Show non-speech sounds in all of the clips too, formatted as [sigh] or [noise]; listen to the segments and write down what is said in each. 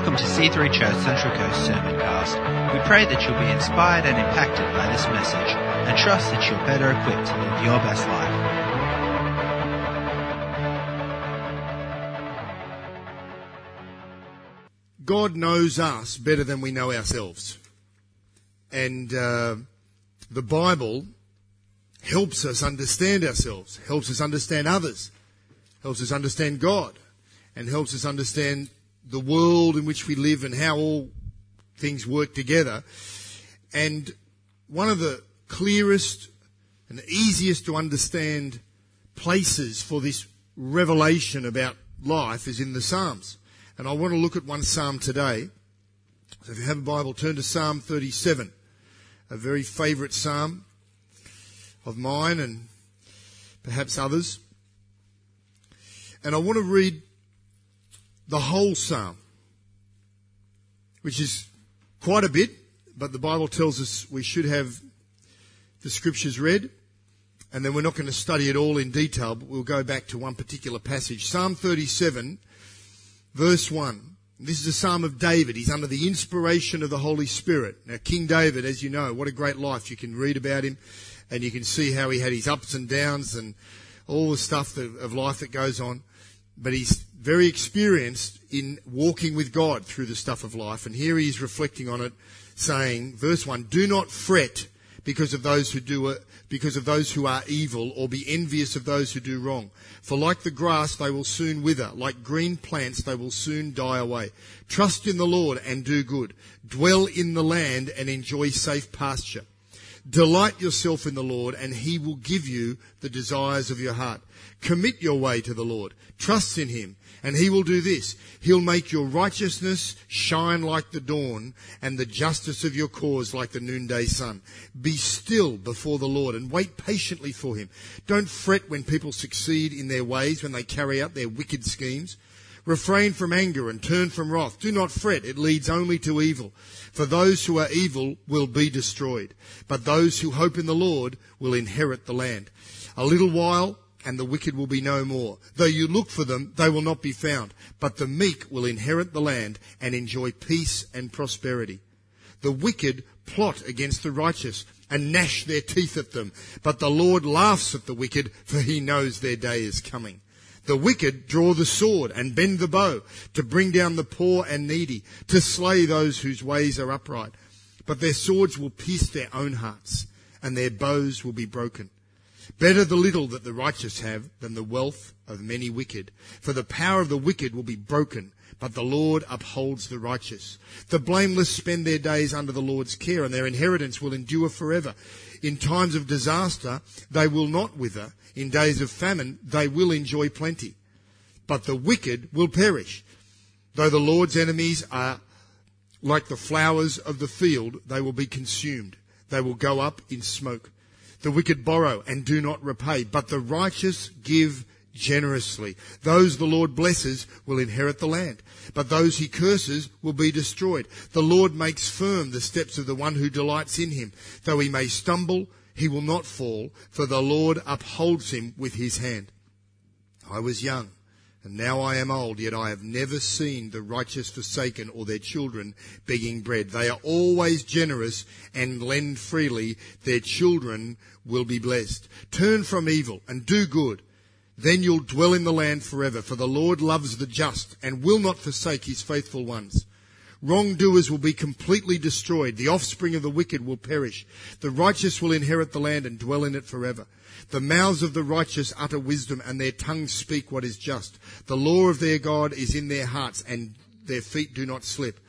Welcome to C3 Church Central Coast Sermoncast. We pray that you'll be inspired and impacted by this message and trust that you're better equipped to live your best life. God knows us better than we know ourselves. And uh, the Bible helps us understand ourselves, helps us understand others, helps us understand God, and helps us understand the world in which we live and how all things work together. And one of the clearest and easiest to understand places for this revelation about life is in the Psalms. And I want to look at one Psalm today. So if you have a Bible, turn to Psalm 37, a very favourite Psalm of mine and perhaps others. And I want to read the whole Psalm, which is quite a bit, but the Bible tells us we should have the scriptures read. And then we're not going to study it all in detail, but we'll go back to one particular passage. Psalm 37 verse 1. This is a psalm of David. He's under the inspiration of the Holy Spirit. Now, King David, as you know, what a great life. You can read about him and you can see how he had his ups and downs and all the stuff of life that goes on. But he's very experienced in walking with God through the stuff of life. And here he is reflecting on it, saying, verse 1, Do not fret because of those who do it, because of those who are evil, or be envious of those who do wrong. For like the grass, they will soon wither. Like green plants, they will soon die away. Trust in the Lord and do good. Dwell in the land and enjoy safe pasture. Delight yourself in the Lord and he will give you the desires of your heart. Commit your way to the Lord. Trust in him and he will do this. He'll make your righteousness shine like the dawn and the justice of your cause like the noonday sun. Be still before the Lord and wait patiently for him. Don't fret when people succeed in their ways, when they carry out their wicked schemes. Refrain from anger and turn from wrath. Do not fret. It leads only to evil. For those who are evil will be destroyed. But those who hope in the Lord will inherit the land. A little while and the wicked will be no more. Though you look for them, they will not be found. But the meek will inherit the land and enjoy peace and prosperity. The wicked plot against the righteous and gnash their teeth at them. But the Lord laughs at the wicked, for he knows their day is coming. The wicked draw the sword and bend the bow to bring down the poor and needy, to slay those whose ways are upright. But their swords will pierce their own hearts, and their bows will be broken. Better the little that the righteous have than the wealth of many wicked. For the power of the wicked will be broken, but the Lord upholds the righteous. The blameless spend their days under the Lord's care, and their inheritance will endure forever. In times of disaster, they will not wither. In days of famine, they will enjoy plenty. But the wicked will perish. Though the Lord's enemies are like the flowers of the field, they will be consumed. They will go up in smoke. The wicked borrow and do not repay, but the righteous give generously. Those the Lord blesses will inherit the land, but those he curses will be destroyed. The Lord makes firm the steps of the one who delights in him. Though he may stumble, he will not fall, for the Lord upholds him with his hand. I was young and now I am old, yet I have never seen the righteous forsaken or their children begging bread. They are always generous and lend freely. Their children will be blessed. Turn from evil and do good. Then you'll dwell in the land forever, for the Lord loves the just and will not forsake his faithful ones. Wrongdoers will be completely destroyed. The offspring of the wicked will perish. The righteous will inherit the land and dwell in it forever. The mouths of the righteous utter wisdom and their tongues speak what is just. The law of their God is in their hearts and their feet do not slip.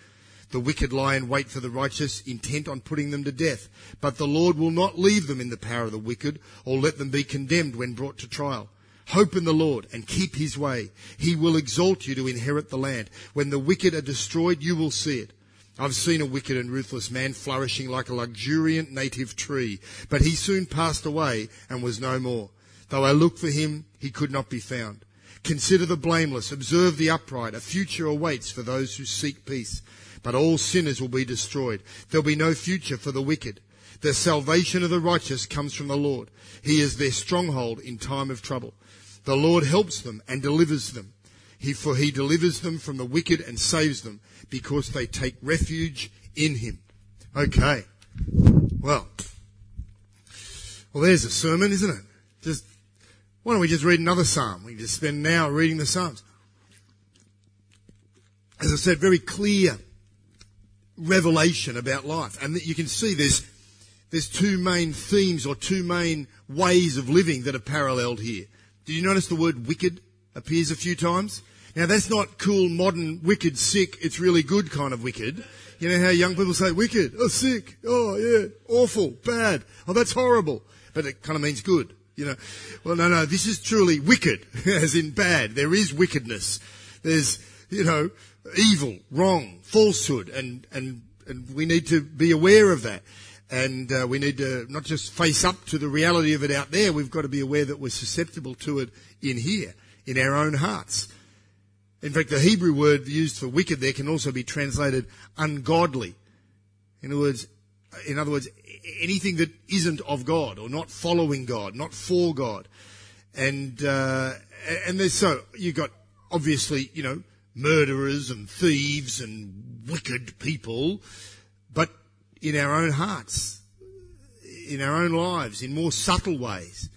The wicked lie in wait for the righteous, intent on putting them to death. But the Lord will not leave them in the power of the wicked or let them be condemned when brought to trial. Hope in the Lord and keep his way. He will exalt you to inherit the land. When the wicked are destroyed, you will see it. I've seen a wicked and ruthless man flourishing like a luxuriant native tree, but he soon passed away and was no more. Though I looked for him, he could not be found. Consider the blameless, observe the upright. A future awaits for those who seek peace, but all sinners will be destroyed. There'll be no future for the wicked. The salvation of the righteous comes from the Lord. He is their stronghold in time of trouble. The Lord helps them and delivers them. He, for he delivers them from the wicked and saves them because they take refuge in him. Okay. Well. Well, there's a sermon, isn't it? Just, why don't we just read another psalm? We just spend an hour reading the psalms. As I said, very clear revelation about life. And that you can see there's, there's two main themes or two main ways of living that are paralleled here. Did you notice the word wicked appears a few times? Now that's not cool, modern, wicked, sick, it's really good kind of wicked. You know how young people say wicked, oh sick, oh yeah, awful, bad, oh that's horrible. But it kind of means good, you know. Well no, no, this is truly wicked, [laughs] as in bad. There is wickedness. There's, you know, evil, wrong, falsehood, and, and, and we need to be aware of that. And uh, we need to not just face up to the reality of it out there, we've got to be aware that we're susceptible to it in here, in our own hearts. In fact, the Hebrew word used for wicked there can also be translated ungodly. In other words, in other words, anything that isn't of God or not following God, not for God. And, uh, and there's so, you've got obviously, you know, murderers and thieves and wicked people, but in our own hearts, in our own lives, in more subtle ways,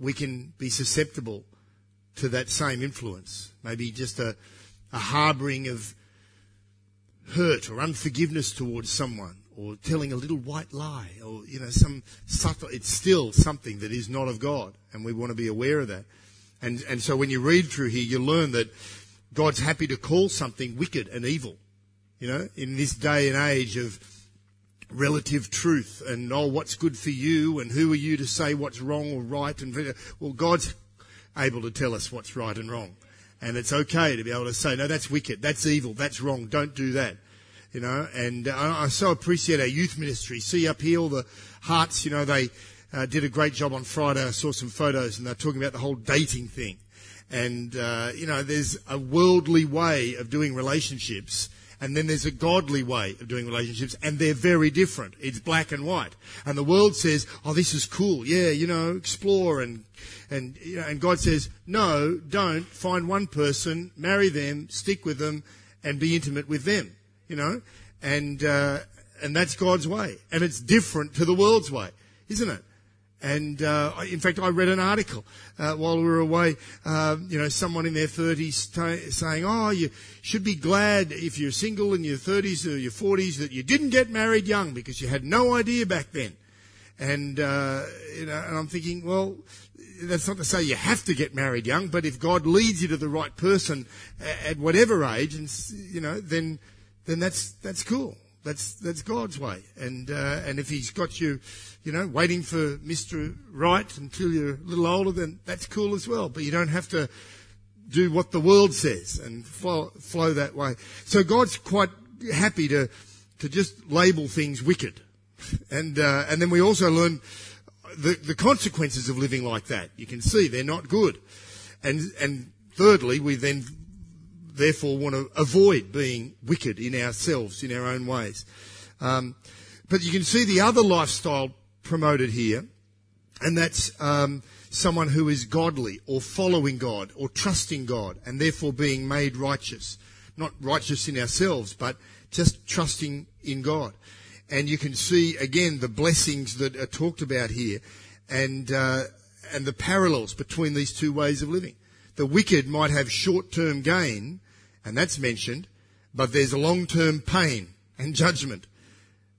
we can be susceptible to that same influence. Maybe just a, a harbouring of hurt or unforgiveness towards someone or telling a little white lie or, you know, some subtle, it's still something that is not of God and we want to be aware of that. And, and so when you read through here, you learn that God's happy to call something wicked and evil. You know, in this day and age of relative truth and, oh, what's good for you and who are you to say what's wrong or right and, well, God's able to tell us what's right and wrong. And it's okay to be able to say, no, that's wicked, that's evil, that's wrong, don't do that. You know, and uh, I so appreciate our youth ministry. See up here all the hearts, you know, they uh, did a great job on Friday. I saw some photos and they're talking about the whole dating thing. And, uh, you know, there's a worldly way of doing relationships and then there's a godly way of doing relationships, and they're very different. It's black and white. And the world says, oh, this is cool. Yeah, you know, explore and, and, you know, and God says, no, don't. Find one person, marry them, stick with them, and be intimate with them, you know? And, uh, and that's God's way. And it's different to the world's way, isn't it? And uh, in fact, I read an article uh, while we were away. Uh, you know, someone in their 30s t- saying, "Oh, you should be glad if you're single in your 30s or your 40s that you didn't get married young because you had no idea back then." And uh, you know, and I'm thinking, well, that's not to say you have to get married young, but if God leads you to the right person at whatever age, and you know, then then that's that's cool. That's that's God's way. And uh, and if He's got you, you know, waiting for Mister Right until you're a little older, then that's cool as well. But you don't have to do what the world says and flow, flow that way. So God's quite happy to to just label things wicked, [laughs] and uh, and then we also learn the the consequences of living like that. You can see they're not good, and and thirdly, we then therefore want to avoid being wicked in ourselves, in our own ways. Um, but you can see the other lifestyle promoted here, and that's um, someone who is godly or following God or trusting God and therefore being made righteous. Not righteous in ourselves, but just trusting in God. And you can see again the blessings that are talked about here and, uh, and the parallels between these two ways of living. The wicked might have short-term gain, and that's mentioned, but there's a long-term pain and judgment.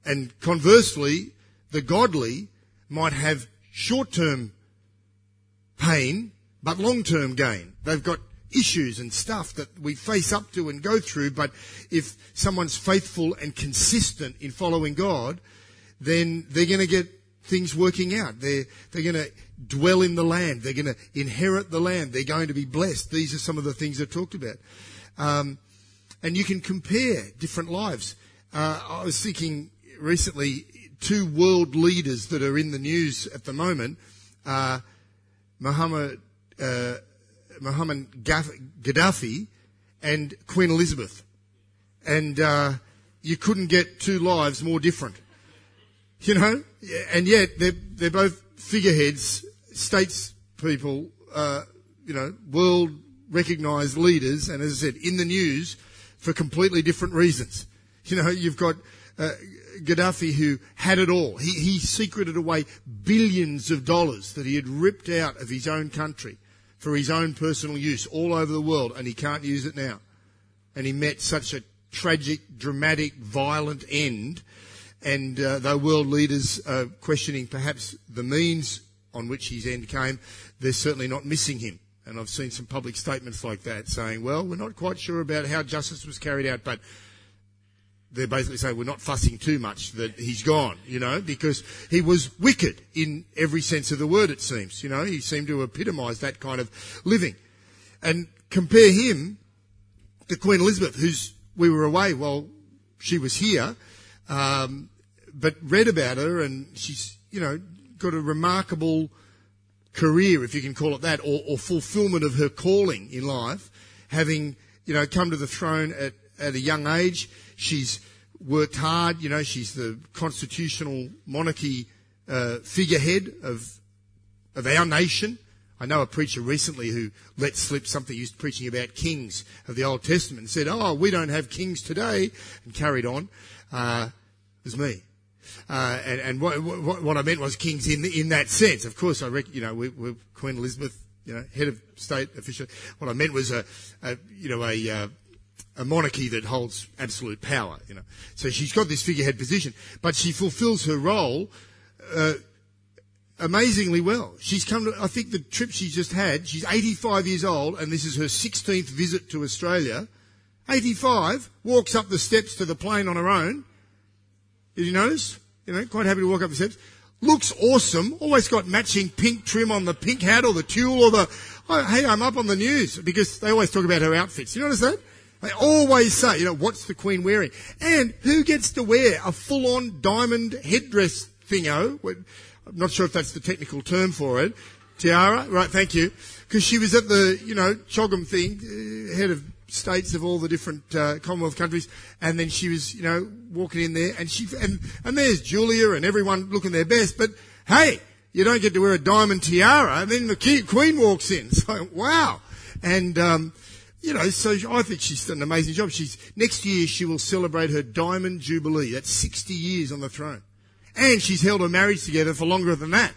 And conversely, the godly might have short-term pain, but long-term gain. They've got issues and stuff that we face up to and go through, but if someone's faithful and consistent in following God, then they're going to get things working out. They're, they're going to dwell in the land. They're going to inherit the land. They're going to be blessed. These are some of the things are talked about. Um, and you can compare different lives. Uh, I was thinking recently, two world leaders that are in the news at the moment, uh, Muhammad, uh, Muhammad Gaddafi and Queen Elizabeth. And uh, you couldn't get two lives more different. You know? And yet they're, they're both figureheads, states people, uh, you know, world recognised leaders, and as I said, in the news for completely different reasons. [laughs] You know, you've got uh, Gaddafi who had it all. He, he secreted away billions of dollars that he had ripped out of his own country for his own personal use all over the world, and he can't use it now. And he met such a tragic, dramatic, violent end. And uh, though world leaders are questioning perhaps the means on which his end came, they're certainly not missing him. And I've seen some public statements like that saying, well, we're not quite sure about how justice was carried out, but they're basically saying we're not fussing too much that he's gone, you know, because he was wicked in every sense of the word, it seems. You know, he seemed to epitomise that kind of living. And compare him to Queen Elizabeth, who's, we were away while she was here, um, but read about her and she's, you know, got a remarkable career, if you can call it that, or, or fulfillment of her calling in life, having, you know, come to the throne at, at a young age. She's worked hard, you know, she's the constitutional monarchy uh, figurehead of, of our nation. I know a preacher recently who let slip something he was preaching about kings of the Old Testament and said, Oh, we don't have kings today, and carried on. Uh, it was me. Uh, and, and what, what, what, I meant was kings in in that sense. Of course, I reckon, you know, we, we're Queen Elizabeth, you know, head of state official. What I meant was a, a you know, a, uh, a monarchy that holds absolute power, you know. So she's got this figurehead position, but she fulfills her role, uh, amazingly well. She's come to, I think the trip she's just had, she's 85 years old and this is her 16th visit to Australia. 85, walks up the steps to the plane on her own. Did you notice? You know, quite happy to walk up the steps. Looks awesome. Always got matching pink trim on the pink hat or the tulle or the, oh, hey, I'm up on the news because they always talk about her outfits. You notice that? They always say, you know, what's the Queen wearing? And who gets to wear a full-on diamond headdress thingo? I'm not sure if that's the technical term for it. Tiara, right? Thank you. Because she was at the, you know, CHOGM thing, uh, head of states of all the different uh, Commonwealth countries, and then she was, you know, walking in there, and she and and there's Julia and everyone looking their best, but hey, you don't get to wear a diamond tiara, and then the Queen walks in. [laughs] So wow, and um, you know, so I think she's done an amazing job. She's next year she will celebrate her diamond jubilee. That's 60 years on the throne, and she's held her marriage together for longer than that.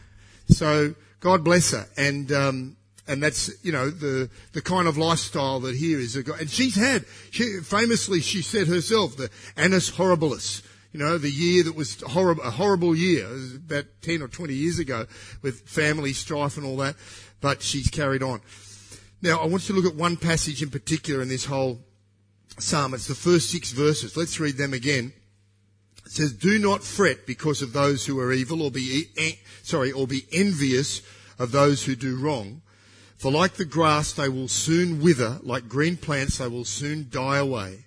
So God bless her, and um, and that's you know the the kind of lifestyle that here is. And she's had she, famously she said herself the annus horribilis. You know, the year that was horrible, a horrible year, about 10 or 20 years ago with family strife and all that, but she's carried on. Now, I want you to look at one passage in particular in this whole psalm. It's the first six verses. Let's read them again. It says, "Do not fret because of those who are evil, or be sorry, or be envious of those who do wrong. For like the grass, they will soon wither; like green plants, they will soon die away.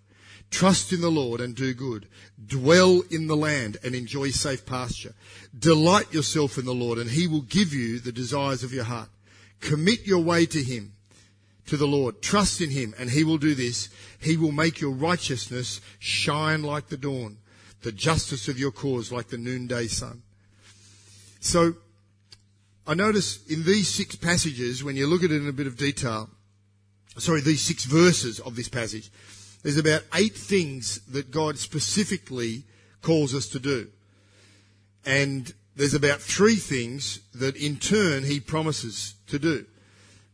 Trust in the Lord and do good. Dwell in the land and enjoy safe pasture. Delight yourself in the Lord, and He will give you the desires of your heart. Commit your way to Him." to the Lord. Trust in Him, and He will do this. He will make your righteousness shine like the dawn, the justice of your cause like the noonday sun. So, I notice in these six passages, when you look at it in a bit of detail, sorry, these six verses of this passage, there's about eight things that God specifically calls us to do. And there's about three things that in turn He promises to do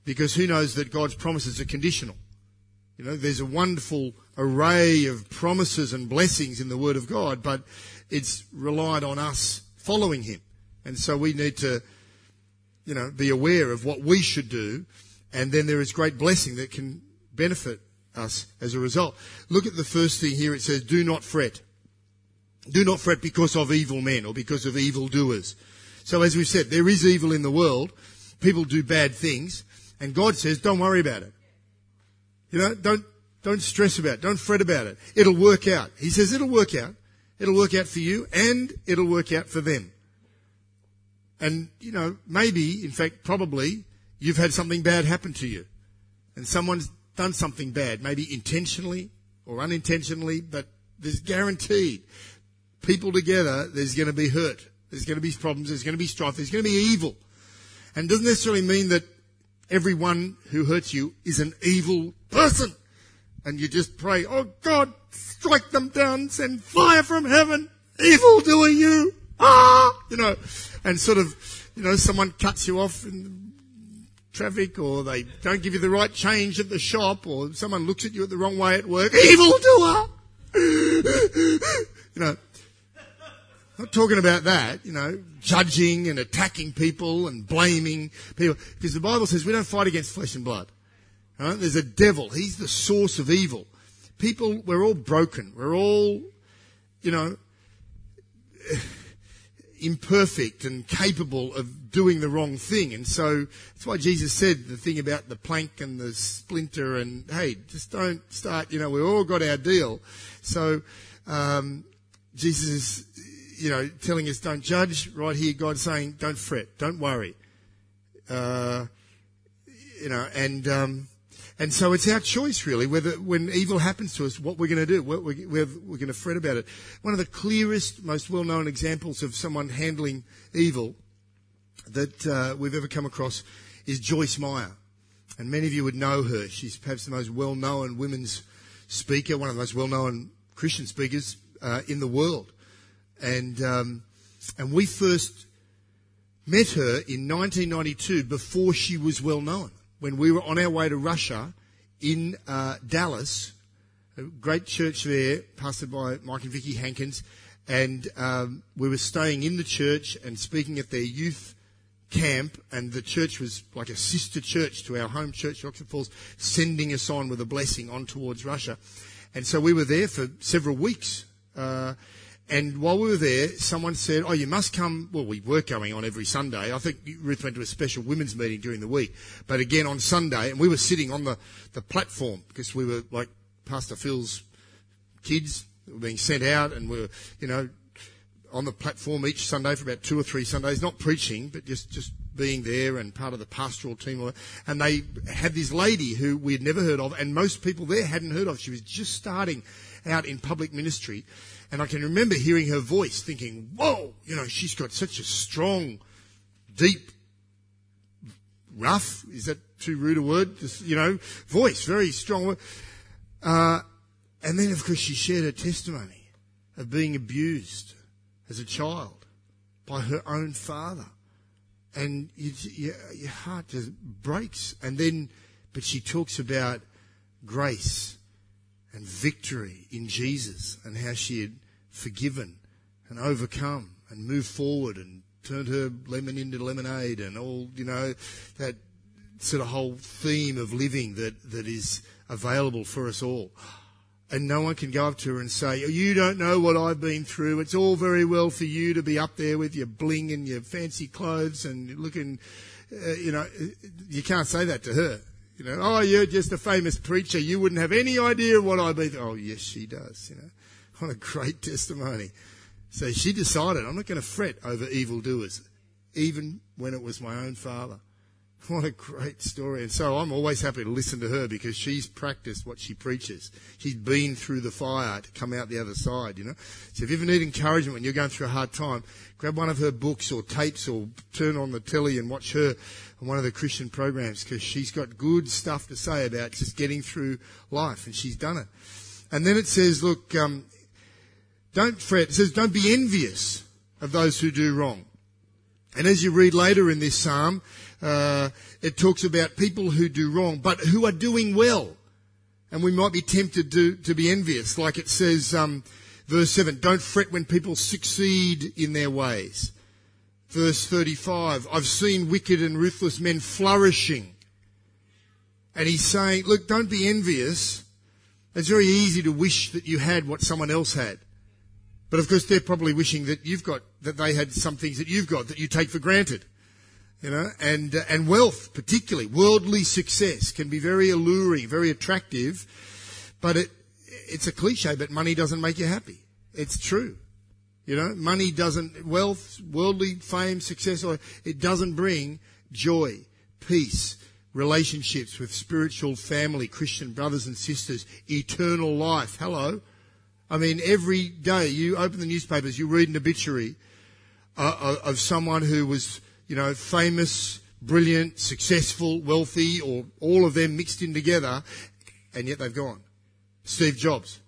because who knows that God's promises are conditional? You know, there's a wonderful array of promises and blessings in the Word of God, but it's relied on us following Him. And so we need to, you know, be aware of what we should do, and then there is great blessing that can benefit us as a result. Look at the first thing here. It says, do not fret. Do not fret because of evil men or because of evil doers. So as we've said, there is evil in the world. People do bad things. And God says, don't worry about it. You know, don't, don't stress about it. Don't fret about it. It'll work out. He says it'll work out. It'll work out for you and it'll work out for them. And, you know, maybe, in fact, probably, you've had something bad happen to you. And someone's done something bad, maybe intentionally or unintentionally, but there's guaranteed people together, there's going to be hurt. There's going to be problems. There's going to be strife. There's going to be evil. And doesn't necessarily mean that Everyone who hurts you is an evil person. And you just pray, oh God, strike them down, send fire from heaven, evil doer you, ah, you know, and sort of, you know, someone cuts you off in traffic or they don't give you the right change at the shop or someone looks at you the wrong way at work, evil doer! [laughs] you know, not talking about that, you know, judging and attacking people and blaming people. Because the Bible says we don't fight against flesh and blood. Right? There's a devil. He's the source of evil. People, we're all broken. We're all, you know, imperfect and capable of doing the wrong thing. And so that's why Jesus said the thing about the plank and the splinter and hey, just don't start, you know, we've all got our deal. So, um, Jesus is, you know, telling us don't judge. Right here, God's saying don't fret, don't worry. Uh, you know, and, um, and so it's our choice really, whether when evil happens to us, what we're going to do, what we're, we're, we're going to fret about it. One of the clearest, most well-known examples of someone handling evil that uh, we've ever come across is Joyce Meyer. And many of you would know her. She's perhaps the most well-known women's speaker, one of the most well-known Christian speakers uh, in the world. And, um, and we first met her in 1992 before she was well known when we were on our way to Russia in uh, Dallas, a great church there, pastored by Mike and Vicky Hankins, and um, we were staying in the church and speaking at their youth camp, and the church was like a sister church to our home church, Oxford Falls, sending us on with a blessing on towards Russia. And so we were there for several weeks. Uh, and while we were there, someone said, Oh, you must come. Well, we were going on every Sunday. I think Ruth went to a special women's meeting during the week. But again on Sunday, and we were sitting on the, the platform because we were like Pastor Phil's kids were being sent out and we were, you know, on the platform each Sunday for about two or three Sundays, not preaching, but just, just being there and part of the pastoral team. And they had this lady who we had never heard of, and most people there hadn't heard of. She was just starting out in public ministry. And I can remember hearing her voice thinking, whoa, you know, she's got such a strong, deep, rough, is that too rude a word? Just, you know, voice, very strong. Uh, and then, of course, she shared her testimony of being abused as a child by her own father. And you, you, your heart just breaks. And then, but she talks about grace and victory in Jesus and how she had forgiven and overcome and moved forward and turned her lemon into lemonade and all, you know, that sort of whole theme of living that, that is available for us all. And no one can go up to her and say, oh, you don't know what I've been through. It's all very well for you to be up there with your bling and your fancy clothes and looking, uh, you know, you can't say that to her. You know, oh, you're just a famous preacher. You wouldn't have any idea what I've been. Oh, yes, she does. You know, [laughs] what a great testimony. So she decided, I'm not going to fret over evildoers, even when it was my own father. [laughs] What a great story. And so I'm always happy to listen to her because she's practiced what she preaches. She's been through the fire to come out the other side, you know. So if you ever need encouragement when you're going through a hard time, grab one of her books or tapes or turn on the telly and watch her on one of the Christian programs because she's got good stuff to say about just getting through life and she's done it. And then it says, look, um, don't fret. It says, don't be envious of those who do wrong. And as you read later in this psalm, uh, it talks about people who do wrong, but who are doing well. And we might be tempted to, to be envious, like it says, um, verse 7, don't fret when people succeed in their ways. Verse 35, I've seen wicked and ruthless men flourishing. And he's saying, look, don't be envious. It's very easy to wish that you had what someone else had. But of course, they're probably wishing that you've got, that they had some things that you've got that you take for granted. You know, and, uh, and wealth, particularly, worldly success can be very alluring, very attractive, but it, it's a cliche, but money doesn't make you happy. It's true. You know, money doesn't, wealth, worldly fame, success, it doesn't bring joy, peace, relationships with spiritual family, Christian brothers and sisters, eternal life. Hello. I mean, every day you open the newspapers, you read an obituary uh, of someone who was you know, famous brilliant, successful, wealthy, or all of them mixed in together, and yet they've gone. Steve Jobs,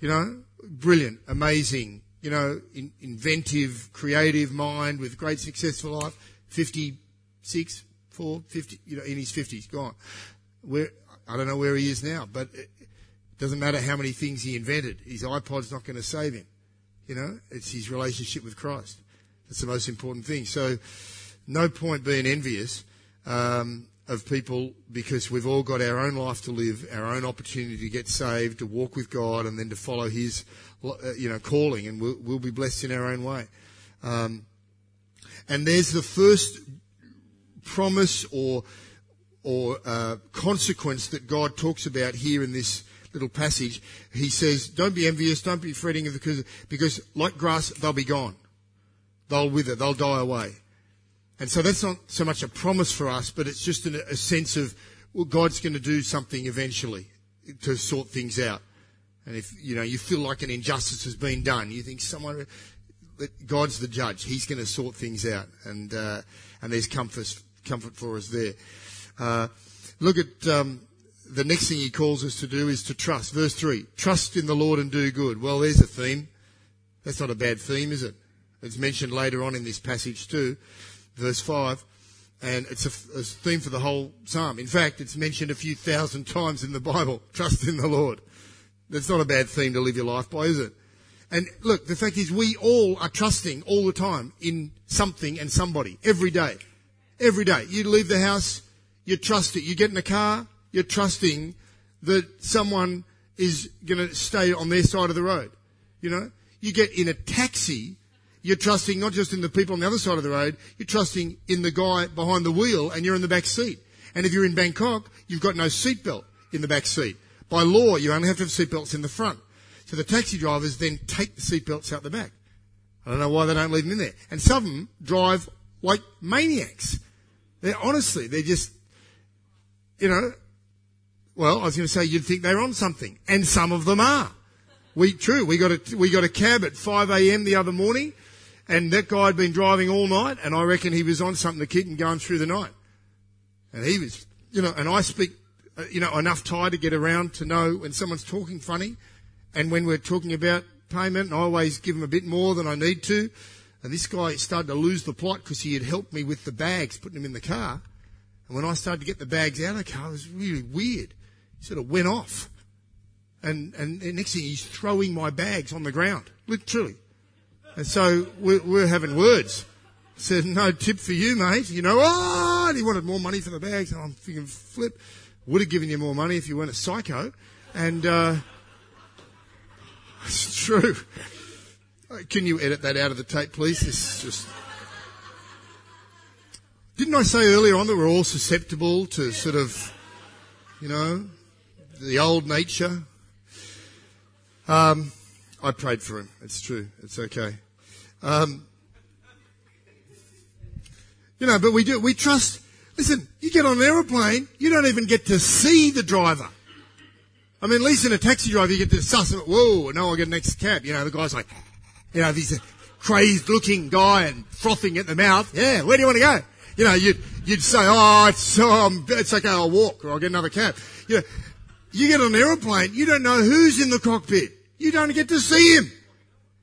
you know, brilliant, amazing, you know, in, inventive, creative mind with great successful life, 56, 4, 50, you know, in his 50s, gone. Where, I don't know where he is now, but it doesn't matter how many things he invented. His iPod's not going to save him. You know, it's his relationship with Christ. That's the most important thing. So, no point being envious um, of people because we've all got our own life to live, our own opportunity to get saved, to walk with God, and then to follow His, uh, you know, calling, and we'll, we'll be blessed in our own way. Um, and there's the first promise or or uh, consequence that God talks about here in this little passage. He says, "Don't be envious, don't be fretting because because like grass, they'll be gone, they'll wither, they'll die away." And so that's not so much a promise for us, but it's just an, a sense of well, God's going to do something eventually to sort things out. And if you know you feel like an injustice has been done, you think someone God's the judge. He's going to sort things out, and uh, and there's comfort comfort for us there. Uh, look at um, the next thing he calls us to do is to trust. Verse 3 Trust in the Lord and do good. Well, there's a theme. That's not a bad theme, is it? It's mentioned later on in this passage too, verse 5. And it's a, a theme for the whole psalm. In fact, it's mentioned a few thousand times in the Bible. [laughs] Trust in the Lord. That's not a bad theme to live your life by, is it? And look, the fact is we all are trusting all the time in something and somebody every day. Every day. You leave the house, you trust it. You get in a car, you're trusting that someone is going to stay on their side of the road. You know, you get in a taxi, you're trusting not just in the people on the other side of the road, you're trusting in the guy behind the wheel and you're in the back seat. And if you're in Bangkok, you've got no seatbelt in the back seat. By law, you only have to have seatbelts in the front. So the taxi drivers then take the seatbelts out the back. I don't know why they don't leave them in there. And some of them drive like maniacs. They're honestly, they're just, you know, well, I was going to say you'd think they're on something, and some of them are. We true. We got a we got a cab at 5 a.m. the other morning, and that guy had been driving all night, and I reckon he was on something to keep him going through the night. And he was, you know, and I speak, uh, you know, enough Thai to get around to know when someone's talking funny, and when we're talking about payment, I always give him a bit more than I need to. And this guy started to lose the plot because he had helped me with the bags, putting them in the car. And when I started to get the bags out of the car, it was really weird He sort of went off. And, and, next thing he's throwing my bags on the ground, literally. And so we're, we're having words. Said, no tip for you, mate. You know, oh, and he wanted more money for the bags. And I'm thinking, flip, would have given you more money if you weren't a psycho. And, uh, [laughs] it's true. Can you edit that out of the tape, please? This just. Didn't I say earlier on that we're all susceptible to sort of, you know, the old nature. Um, I prayed for him. It's true. It's okay. Um, you know, but we do. We trust. Listen, you get on an aeroplane, you don't even get to see the driver. I mean, at least in a taxi driver, you get to suss it. Whoa, no, I'll get next cab. You know, the guy's like, you know, he's a crazed looking guy and frothing at the mouth. Yeah, where do you want to go? You know, you'd, you'd say, oh, it's, um, it's okay, I'll walk or I'll get another cab. You know, you get on an aeroplane, you don't know who's in the cockpit. You don't get to see him.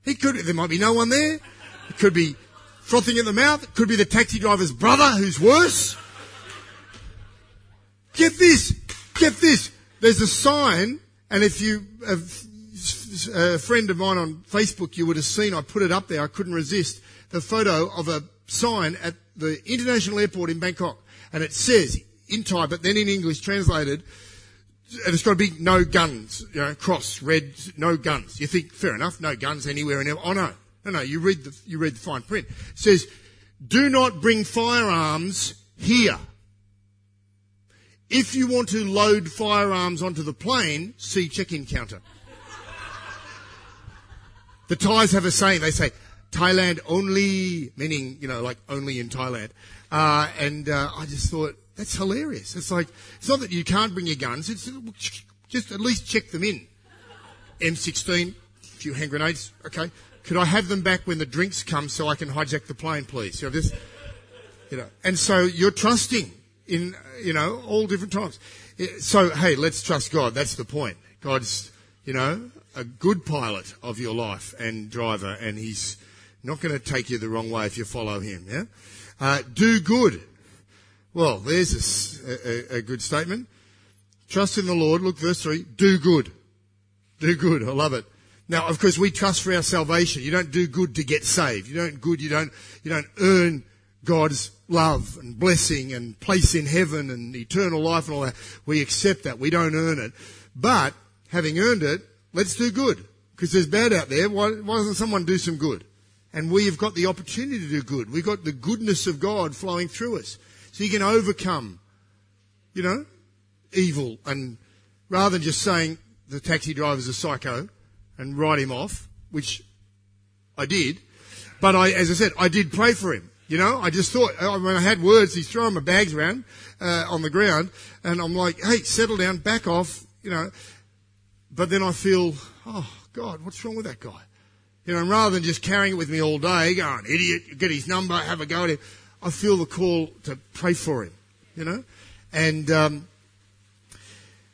He could, there might be no one there. It could be frothing at the mouth. It could be the taxi driver's brother who's worse. Get this. Get this. There's a sign, and if you, a friend of mine on Facebook, you would have seen, I put it up there, I couldn't resist, the photo of a sign at the international airport in Bangkok. And it says, in Thai, but then in English translated, it's got to be no guns, you know, cross, red, no guns. You think, fair enough, no guns anywhere and Oh no, no, no, you read the, you read the fine print. It says, do not bring firearms here. If you want to load firearms onto the plane, see check-in counter. the Thais have a saying, they say, Thailand only, meaning, you know, like only in Thailand. Uh, and uh, I just thought, that's hilarious. It's like, it's not that you can't bring your guns, it's just at least check them in. M16, a few hand grenades, okay. Could I have them back when the drinks come so I can hijack the plane, please? You know, this, You know, and so you're trusting in, you know, all different times. So, hey, let's trust God. That's the point. God's, you know, a good pilot of your life and driver, and He's not going to take you the wrong way if you follow Him. Yeah. Uh, do good. Well, there's a, a, a good statement. Trust in the Lord. Look, verse three. Do good. Do good. I love it. Now, of course, we trust for our salvation. You don't do good to get saved. You don't good. You don't. You don't earn God's love and blessing and place in heaven and eternal life and all that. We accept that. We don't earn it. But having earned it, let's do good. Because there's bad out there. Why, why doesn't someone do some good? And we have got the opportunity to do good. We've got the goodness of God flowing through us. So you can overcome, you know, evil. And rather than just saying the taxi driver's a psycho and write him off, which I did, but I, as I said, I did pray for him. You know, I just thought when I had words, he's throwing my bags around uh, on the ground, and I'm like, "Hey, settle down, back off," you know. But then I feel, oh God, what's wrong with that guy? You know, and rather than just carrying it with me all day, going, idiot, get his number, have a go at him, I feel the call to pray for him. You know, and um,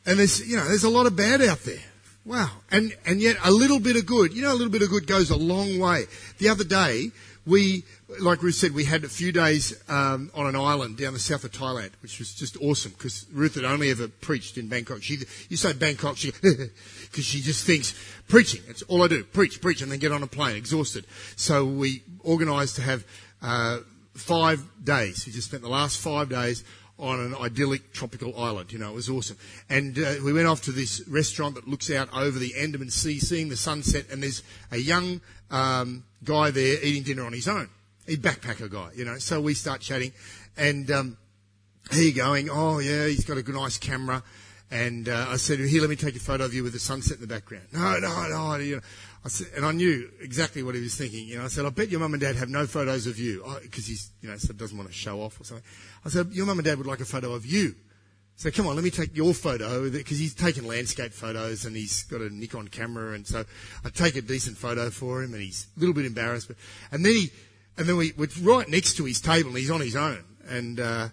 and there's you know there's a lot of bad out there. Wow, and and yet a little bit of good. You know, a little bit of good goes a long way. The other day we, like Ruth said, we had a few days um, on an island down the south of Thailand, which was just awesome because Ruth had only ever preached in Bangkok. She, you say Bangkok, she, [laughs] because she just thinks preaching. It's all I do, preach, preach, and then get on a plane, exhausted. So we organised to have uh, five days. We just spent the last five days on an idyllic tropical island. You know, it was awesome. And uh, we went off to this restaurant that looks out over the Andaman Sea, seeing the sunset. And there's a young um, guy there eating dinner on his own. A backpacker guy, you know. So we start chatting, and um, he going, oh yeah, he's got a good, nice camera. And uh, I said, here, let me take a photo of you with the sunset in the background. No, no, no. You know, I said, and I knew exactly what he was thinking. You know, I said, I bet your mum and dad have no photos of you because he's, you know, so doesn't want to show off or something. I said, your mum and dad would like a photo of you. So come on, let me take your photo because he's taken landscape photos and he's got a Nikon camera, and so I take a decent photo for him, and he's a little bit embarrassed, but and then he, and then we we're right next to his table, and he's on his own, and uh,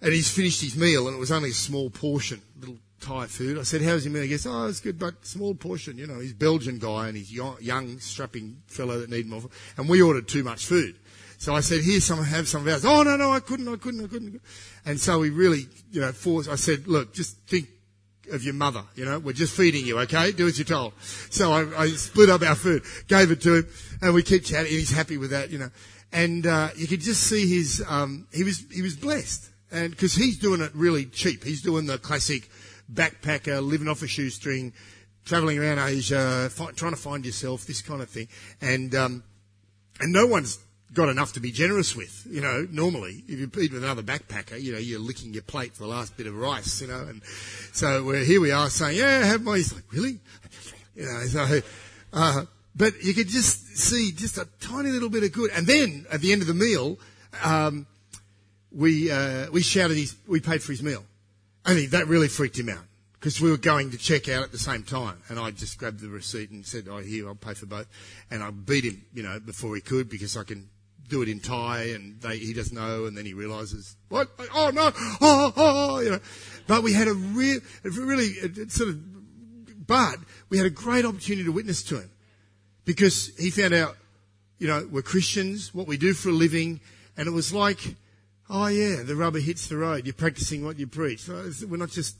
and he's finished his meal, and it was only a small portion, little Thai food. I said, "How's your meal?" He goes, "Oh, it's good, but small portion." You know, he's Belgian guy, and he's young, strapping fellow that need more, and we ordered too much food. So I said, here, some, have some of ours. Oh, no, no, I couldn't, I couldn't, I couldn't. And so we really, you know, forced, I said, look, just think of your mother, you know, we're just feeding you, okay? Do as you're told. So I, I split up our food, gave it to him, and we keep chatting, he's happy with that, you know. And, uh, you could just see his, um, he was, he was blessed. And, because he's doing it really cheap. He's doing the classic backpacker, living off a shoestring, traveling around Asia, trying to find yourself, this kind of thing. And, um, and no one's got enough to be generous with. You know, normally, if you eat with another backpacker, you know, you're licking your plate for the last bit of rice, you know. And so we're, here we are saying, yeah, have my, he's like, really? [laughs] You know, so, uh, but you could just see just a tiny little bit of good. And then at the end of the meal, um, we, uh, we shouted his, we paid for his meal. He, that really freaked him out because we were going to check out at the same time. And I just grabbed the receipt and said, oh, here, I'll pay for both. And I beat him, you know, before he could because I can do it in Thai, and they, he doesn't know, and then he realizes, what? Oh no! Oh, oh, oh, oh! you know. But we had a real, really, it, sort of, but we had a great opportunity to witness to him because he found out, you know, we're Christians, what we do for a living, and it was like, oh yeah, the rubber hits the road. You're practicing what you preach. We're not just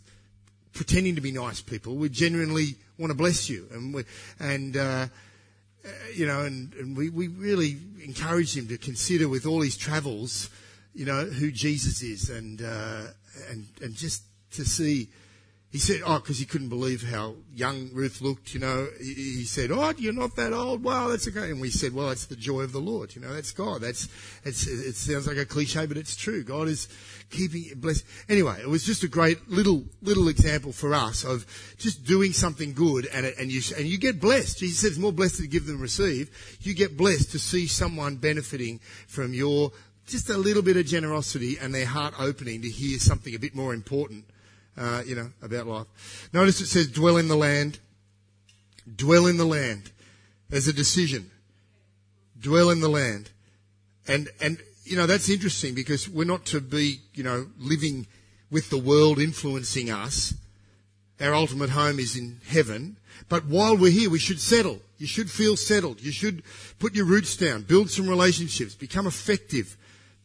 pretending to be nice people. We genuinely want to bless you, and we, and. Uh, uh, you know, and, and we, we really encourage him to consider with all his travels, you know, who Jesus is and, uh, and, and just to see, he said, oh, because he couldn't believe how young Ruth looked, you know. He, he, said, oh, you're not that old. Wow, that's okay. And we said, well, it's the joy of the Lord. You know, that's God. That's, it's, it sounds like a cliche, but it's true. God is keeping blessed. Anyway, it was just a great little, little example for us of just doing something good and, and you, and you get blessed. Jesus said it's more blessed to give than receive. You get blessed to see someone benefiting from your just a little bit of generosity and their heart opening to hear something a bit more important uh, you know, about life. Notice it says, dwell in the land. Dwell in the land. There's a decision. Dwell in the land. And, and you know, that's interesting because we're not to be, you know, living with the world influencing us. Our ultimate home is in heaven. But while we're here, we should settle. You should feel settled. You should put your roots down, build some relationships, become effective,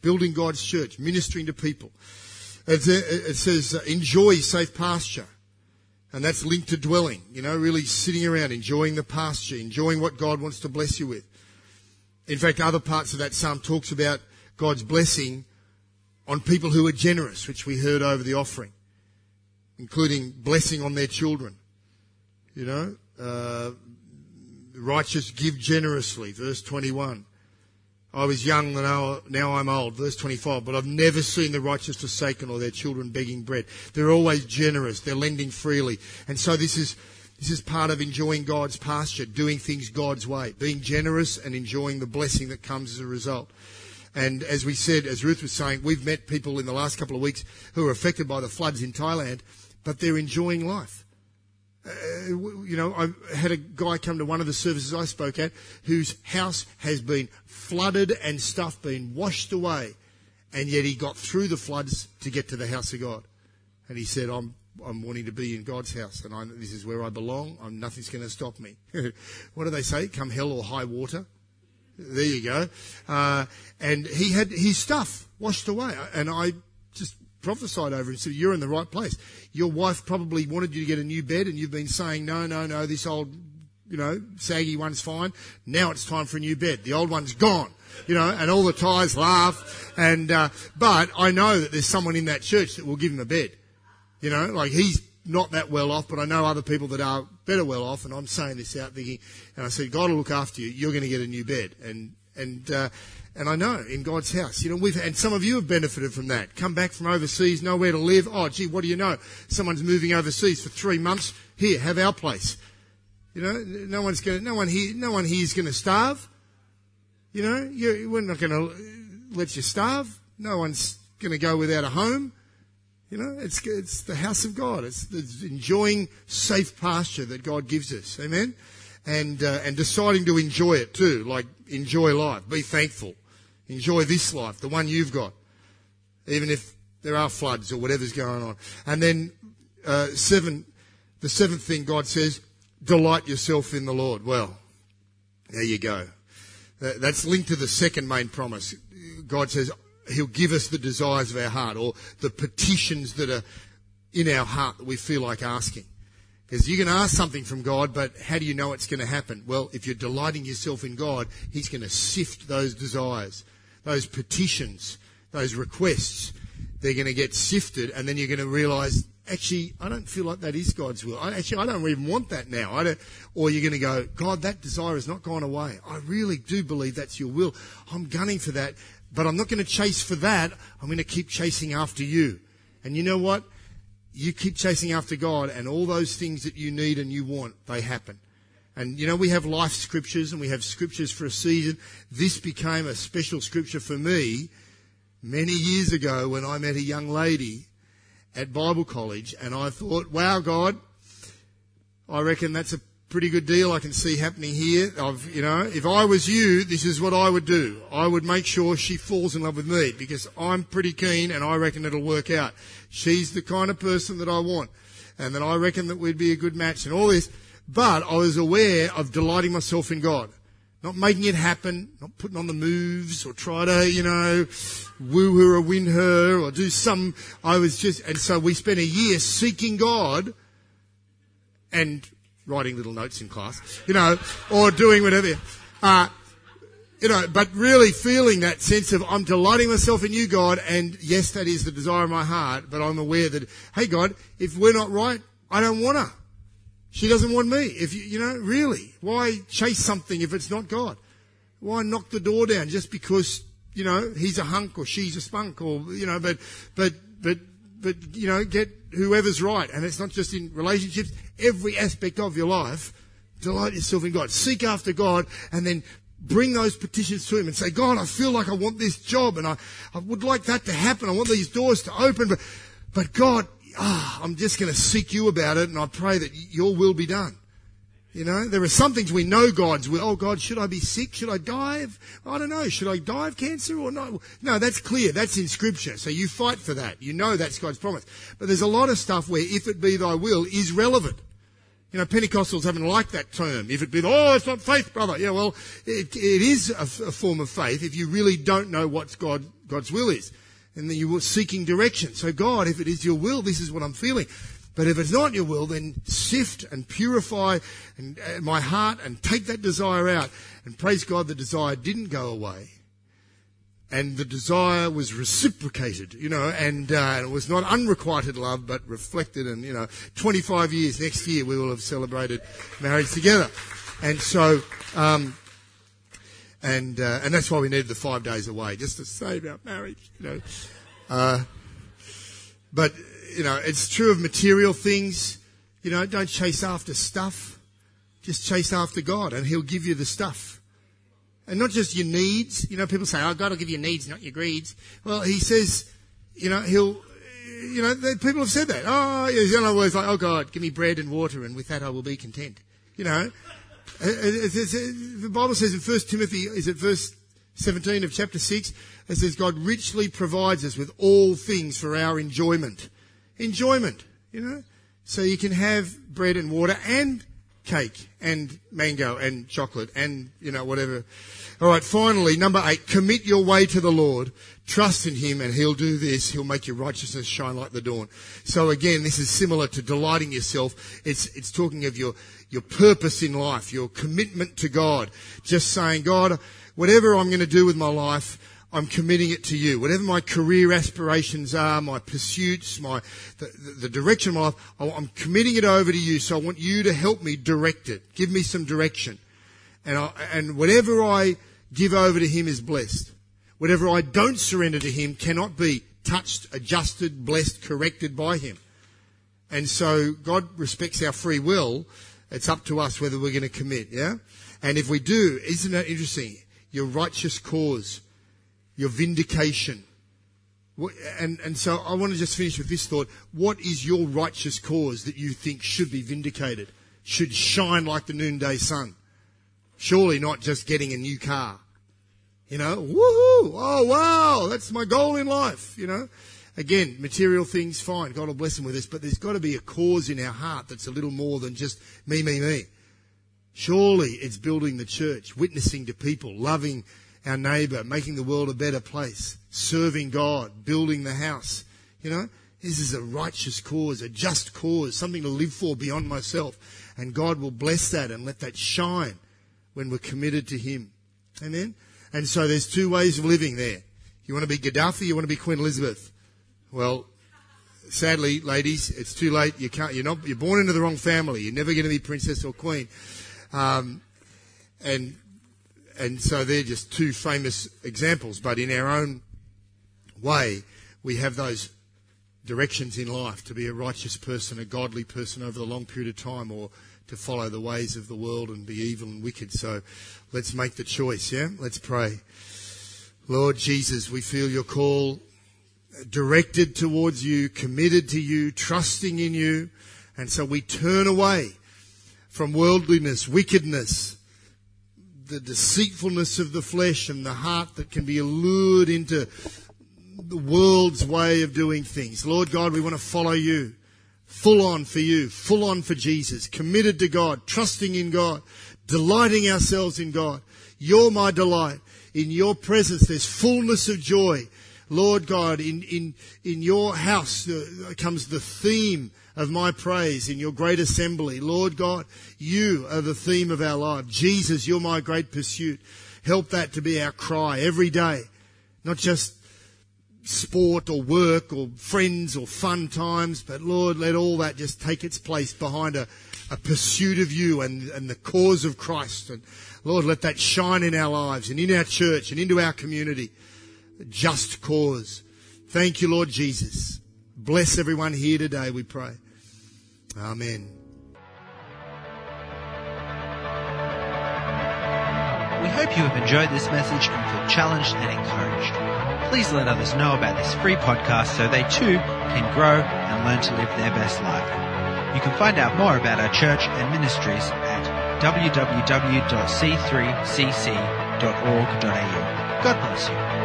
building God's church, ministering to people. It says, uh, enjoy safe pasture. And that's linked to dwelling, you know, really sitting around, enjoying the pasture, enjoying what God wants to bless you with. In fact, other parts of that psalm talks about God's blessing on people who are generous, which we heard over the offering, including blessing on their children. You know, uh, righteous give generously, verse 21. I was young, and now, now I'm old. Verse 25. But I've never seen the righteous forsaken or their children begging bread. They're always generous. They're lending freely. And so this is, this is part of enjoying God's pasture, doing things God's way, being generous and enjoying the blessing that comes as a result. And as we said, as Ruth was saying, we've met people in the last couple of weeks who are affected by the floods in Thailand, but they're enjoying life. Uh, you know, I had a guy come to one of the services I spoke at whose house has been flooded and stuff being washed away, and yet he got through the floods to get to the house of God. And he said, I'm, I'm wanting to be in God's house, and I, this is where I belong. I'm, nothing's going to stop me. [laughs] what do they say? Come hell or high water. There you go. Uh, and he had his stuff washed away, and I just prophesied over him and said, You're in the right place. Your wife probably wanted you to get a new bed, and you've been saying, No, no, no, this old, you know, saggy one's fine. Now it's time for a new bed. The old one's gone. You know, and all the Thais laugh. And, uh, but I know that there's someone in that church that will give him a bed. You know, like he's not that well off, but I know other people that are better well off, and I'm saying this out thinking, and I said, God will look after you. You're going to get a new bed, and and uh, and I know in God's house, you know, we've and some of you have benefited from that. Come back from overseas, nowhere to live. Oh, gee, what do you know? Someone's moving overseas for three months. Here, have our place. You know, no one's going to, No one here. No one here is going to starve. You know, you, we're not going to let you starve. No one's going to go without a home. You know, it's it's the house of God. It's, it's enjoying safe pasture that God gives us. Amen. And uh, and deciding to enjoy it too, like enjoy life, be thankful. Enjoy this life, the one you've got, even if there are floods or whatever's going on. And then uh, seven, the seventh thing God says, delight yourself in the Lord. Well, there you go. That's linked to the second main promise. God says He'll give us the desires of our heart or the petitions that are in our heart that we feel like asking. Because you can ask something from God, but how do you know it's going to happen? Well, if you're delighting yourself in God, He's going to sift those desires those petitions, those requests, they're going to get sifted, and then you're going to realise, actually, I don't feel like that is God's will. I, actually, I don't even want that now. I don't, or you're going to go, God, that desire has not gone away. I really do believe that's your will. I'm gunning for that, but I'm not going to chase for that. I'm going to keep chasing after you. And you know what? You keep chasing after God, and all those things that you need and you want, they happen. And you know, we have life scriptures and we have scriptures for a season. This became a special scripture for me many years ago when I met a young lady at Bible college and I thought, wow, God, I reckon that's a pretty good deal I can see happening here. I've, you know, if I was you, this is what I would do. I would make sure she falls in love with me because I'm pretty keen and I reckon it'll work out. She's the kind of person that I want and that I reckon that we'd be a good match and all this. But I was aware of delighting myself in God. Not making it happen, not putting on the moves or try to, you know, woo her or win her or do some, I was just, and so we spent a year seeking God and writing little notes in class, you know, or doing whatever. Uh, you know, but really feeling that sense of I'm delighting myself in you, God, and yes, that is the desire of my heart, but I'm aware that, hey, God, if we're not right, I don't want to. She doesn't want me. If you, you know, really, why chase something if it's not God? Why knock the door down just because, you know, he's a hunk or she's a spunk or, you know, but, but, but, but, you know, get whoever's right. And it's not just in relationships, every aspect of your life. Delight yourself in God. Seek after God and then bring those petitions to Him and say, God, I feel like I want this job and I, I would like that to happen. I want these doors to open, but, but God, ah, I'm just going to seek you about it and I pray that your will be done. You know, there are some things we know God's will. Oh God, should I be sick? Should I die of, I don't know, should I die of cancer or not? No, that's clear. That's in scripture. So you fight for that. You know that's God's promise. But there's a lot of stuff where if it be thy will is relevant. You know, Pentecostals haven't liked that term. If it be, oh, it's not faith, brother. Yeah, well, it, it is a, a form of faith if you really don't know what God, God's will is. And then you were seeking direction. So God, if it is your will, this is what I'm feeling. But if it's not your will, then sift and purify and, uh, my heart and take that desire out. And praise God, the desire didn't go away. And the desire was reciprocated, you know, and, uh, it was not unrequited love, but reflected. And, you know, 25 years next year, we will have celebrated marriage together. And so, um, and uh, and that's why we needed the five days away, just to save our marriage, you know. Uh, but you know, it's true of material things. You know, don't chase after stuff. Just chase after God and He'll give you the stuff. And not just your needs. You know, people say, oh, God will give you needs, not your greeds. Well, He says, you know, He'll, you know, people have said that. Oh, in other like, oh God, give me bread and water and with that I will be content. You know, Uh, uh, the Bible says in 1 Timothy, is it verse 17 of chapter 6? It says, God richly provides us with all things for our enjoyment enjoyment, you know. So you can have bread and water and cake and mango and chocolate and, you know, whatever. All right, finally, number eight, commit your way to the Lord. Trust in Him and He'll do this. He'll make your righteousness shine like the dawn. So again, this is similar to delighting yourself. It's, it's talking of your, your purpose in life, your commitment to God. Just saying, God, whatever I'm going to do with my life, I'm committing it to you. Whatever my career aspirations are, my pursuits, my the, the direction of my life, I'm committing it over to you. So I want you to help me direct it. Give me some direction, and I, and whatever I give over to Him is blessed. Whatever I don't surrender to Him cannot be touched, adjusted, blessed, corrected by Him. And so God respects our free will. It's up to us whether we're going to commit. Yeah, and if we do, isn't that interesting? Your righteous cause your vindication. And, and so I want to just finish with this thought. What is your righteous cause that you think should be vindicated? Should shine like the noonday sun? Surely not just getting a new car. You know, woohoo! Oh wow, that's my goal in life, you know. Again, material things, fine, God will bless them with this, but there's got to be a cause in our heart that's a little more than just me, me, me. Surely it's building the church, witnessing to people, loving our neighbour, making the world a better place, serving God, building the house. You know, this is a righteous cause, a just cause, something to live for beyond myself. And God will bless that and let that shine when we're committed to Him. Amen? And so there's two ways of living there. You want to be Gaddafi, you want to be Queen Elizabeth. Well, sadly, ladies, it's too late. You can't, you're not, you're born into the wrong family. You're never going to be princess or queen. Um, and and so they're just two famous examples. But in our own way, we have those directions in life to be a righteous person, a godly person over the long period of time, or to follow the ways of the world and be evil and wicked. So let's make the choice, yeah? Let's pray. Lord Jesus, we feel your call directed towards you, committed to you, trusting in you. And so we turn away from worldliness, wickedness, the deceitfulness of the flesh and the heart that can be allured into the world's way of doing things. Lord God, we want to follow you. Full on for you, full on for Jesus, committed to God, trusting in God, delighting ourselves in God. You're my delight. In your presence, there's fullness of joy. Lord God, in, in, in your house uh, comes the theme of my praise in your great assembly. Lord God, you are the theme of our life. Jesus, you're my great pursuit. Help that to be our cry every day. Not just sport or work or friends or fun times, but Lord, let all that just take its place behind a, a pursuit of you and, and the cause of Christ. And Lord, let that shine in our lives and in our church and into our community. Just cause. Thank you, Lord Jesus. Bless everyone here today, we pray. Amen. We hope you have enjoyed this message and feel challenged and encouraged. Please let others know about this free podcast so they too can grow and learn to live their best life. You can find out more about our church and ministries at www.c3cc.org.au. God bless you.